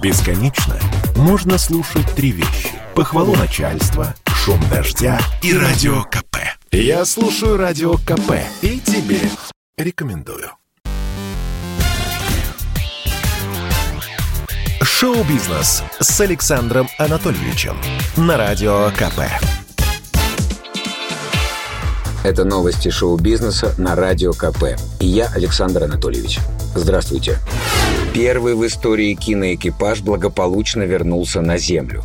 Бесконечно можно слушать три вещи. Похвалу начальства, шум дождя и радио КП. Я слушаю радио КП и тебе рекомендую. Шоу-бизнес с Александром Анатольевичем на радио КП. Это новости шоу-бизнеса на Радио КП. И я, Александр Анатольевич. Здравствуйте. Первый в истории киноэкипаж благополучно вернулся на Землю.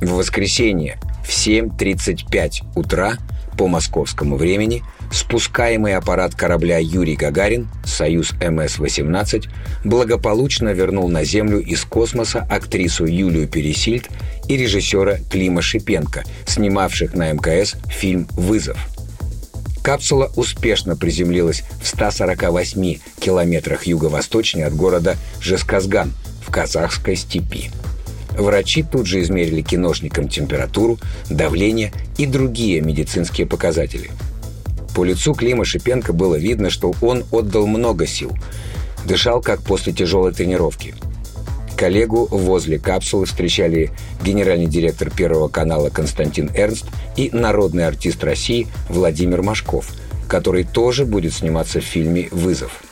В воскресенье в 7.35 утра по московскому времени спускаемый аппарат корабля Юрий Гагарин «Союз МС-18» благополучно вернул на Землю из космоса актрису Юлию Пересильд и режиссера Клима Шипенко, снимавших на МКС фильм «Вызов». Капсула успешно приземлилась в 148 километрах юго-восточнее от города Жесказган в казахской степи. Врачи тут же измерили киношникам температуру, давление и другие медицинские показатели. По лицу Клима Шипенко было видно, что он отдал много сил. Дышал, как после тяжелой тренировки – Коллегу возле капсулы встречали генеральный директор Первого канала Константин Эрнст и народный артист России Владимир Машков, который тоже будет сниматься в фильме «Вызов».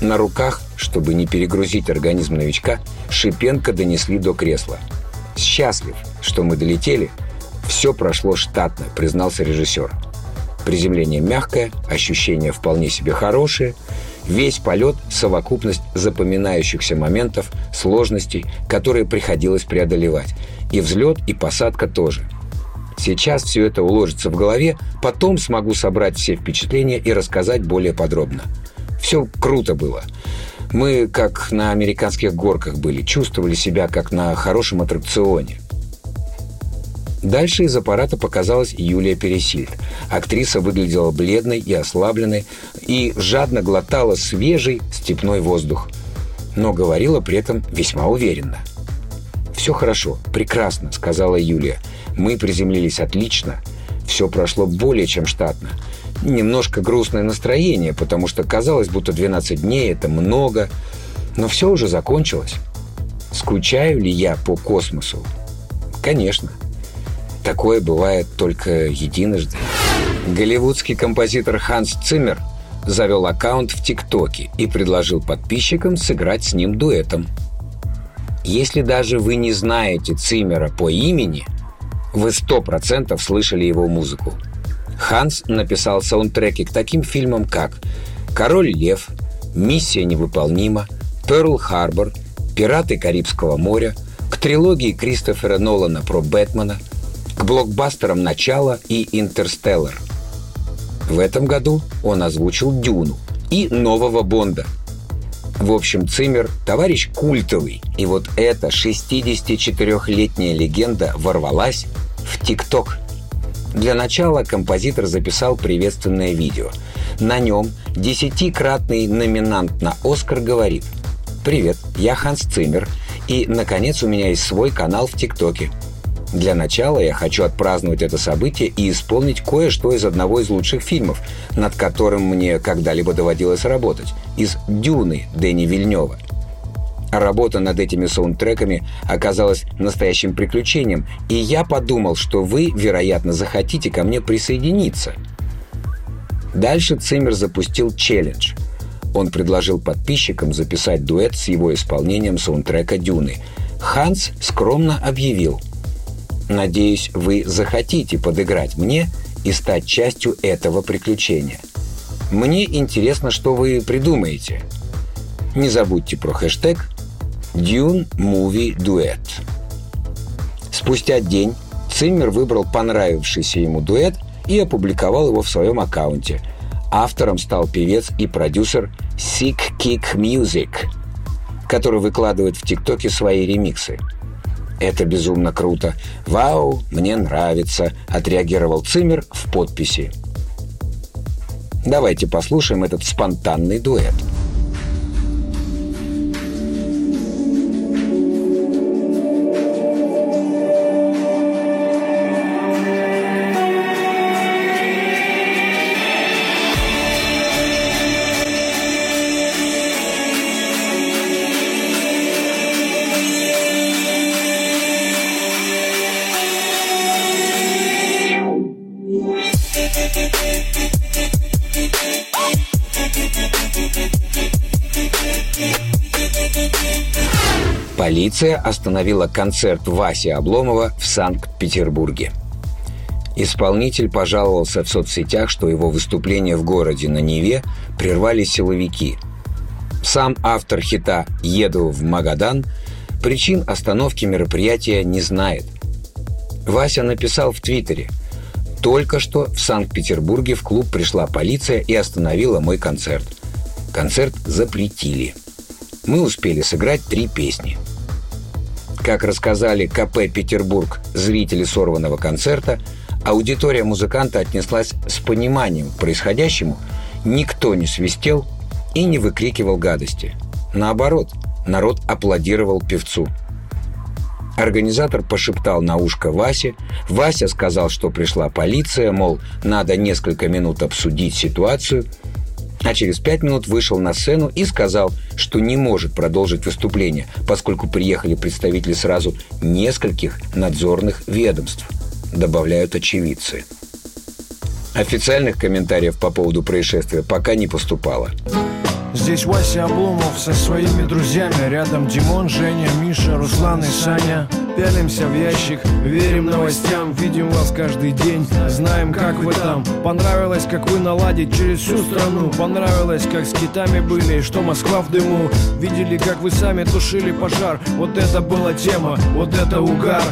На руках, чтобы не перегрузить организм новичка, Шипенко донесли до кресла. «Счастлив, что мы долетели. Все прошло штатно», — признался режиссер. Приземление мягкое, ощущения вполне себе хорошие — Весь полет – совокупность запоминающихся моментов, сложностей, которые приходилось преодолевать. И взлет, и посадка тоже. Сейчас все это уложится в голове, потом смогу собрать все впечатления и рассказать более подробно. Все круто было. Мы, как на американских горках были, чувствовали себя как на хорошем аттракционе. Дальше из аппарата показалась Юлия Пересильд. Актриса выглядела бледной и ослабленной и жадно глотала свежий степной воздух. Но говорила при этом весьма уверенно. «Все хорошо, прекрасно», — сказала Юлия. «Мы приземлились отлично. Все прошло более чем штатно. Немножко грустное настроение, потому что казалось, будто 12 дней — это много. Но все уже закончилось. Скучаю ли я по космосу? Конечно. Такое бывает только единожды. Голливудский композитор Ханс Циммер завел аккаунт в ТикТоке и предложил подписчикам сыграть с ним дуэтом. Если даже вы не знаете Циммера по имени, вы сто процентов слышали его музыку. Ханс написал саундтреки к таким фильмам, как «Король лев», «Миссия невыполнима», «Перл Харбор», «Пираты Карибского моря», к трилогии Кристофера Нолана про Бэтмена – к блокбастерам «Начало» и «Интерстеллар». В этом году он озвучил «Дюну» и «Нового Бонда». В общем, Циммер – товарищ культовый. И вот эта 64-летняя легенда ворвалась в ТикТок. Для начала композитор записал приветственное видео. На нем десятикратный номинант на «Оскар» говорит «Привет, я Ханс Циммер, и, наконец, у меня есть свой канал в ТикТоке – для начала я хочу отпраздновать это событие и исполнить кое-что из одного из лучших фильмов, над которым мне когда-либо доводилось работать, из «Дюны» Дэни Вильнева. Работа над этими саундтреками оказалась настоящим приключением, и я подумал, что вы, вероятно, захотите ко мне присоединиться. Дальше Циммер запустил челлендж. Он предложил подписчикам записать дуэт с его исполнением саундтрека «Дюны». Ханс скромно объявил – Надеюсь, вы захотите подыграть мне и стать частью этого приключения. Мне интересно, что вы придумаете. Не забудьте про хэштег Dune Movie Duet. Спустя день Циммер выбрал понравившийся ему дуэт и опубликовал его в своем аккаунте. Автором стал певец и продюсер Sick Kick Music, который выкладывает в ТикТоке свои ремиксы – это безумно круто. Вау, мне нравится, отреагировал Цимер в подписи. Давайте послушаем этот спонтанный дуэт. Полиция остановила концерт Васи Обломова в Санкт-Петербурге. Исполнитель пожаловался в соцсетях, что его выступление в городе на Неве прервали силовики. Сам автор хита «Еду в Магадан» причин остановки мероприятия не знает. Вася написал в Твиттере «Только что в Санкт-Петербурге в клуб пришла полиция и остановила мой концерт. Концерт запретили. Мы успели сыграть три песни. Как рассказали КП «Петербург» зрители сорванного концерта, аудитория музыканта отнеслась с пониманием к происходящему, никто не свистел и не выкрикивал гадости. Наоборот, народ аплодировал певцу. Организатор пошептал на ушко Васе. Вася сказал, что пришла полиция, мол, надо несколько минут обсудить ситуацию – а через пять минут вышел на сцену и сказал, что не может продолжить выступление, поскольку приехали представители сразу нескольких надзорных ведомств, добавляют очевидцы. Официальных комментариев по поводу происшествия пока не поступало. Здесь Вася Обломов со своими друзьями Рядом Димон, Женя, Миша, Руслан и Саня Пялимся в ящик, верим новостям Видим вас каждый день, знаем, как вы там. Понравилось, как вы наладить через всю страну. Понравилось, как с китами были, что Москва в дыму. Видели, как вы сами тушили пожар. Вот это была тема, вот это угар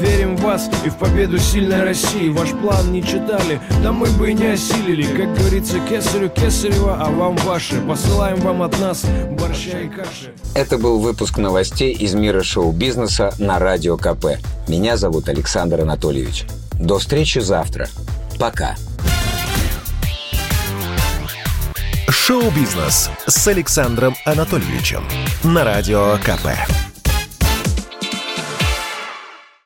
Верим в вас и в победу сильной России. Ваш план не читали, да мы бы и не осилили. Как говорится, кесарю кесарева, а вам ваши. Посылаем вам от нас борща и каши. Это был выпуск новостей из мира шоу-бизнеса на Радио КП. Меня зовут Александр Анатольевич. До встречи завтра. Пока. Шоу-бизнес с Александром Анатольевичем на Радио КП.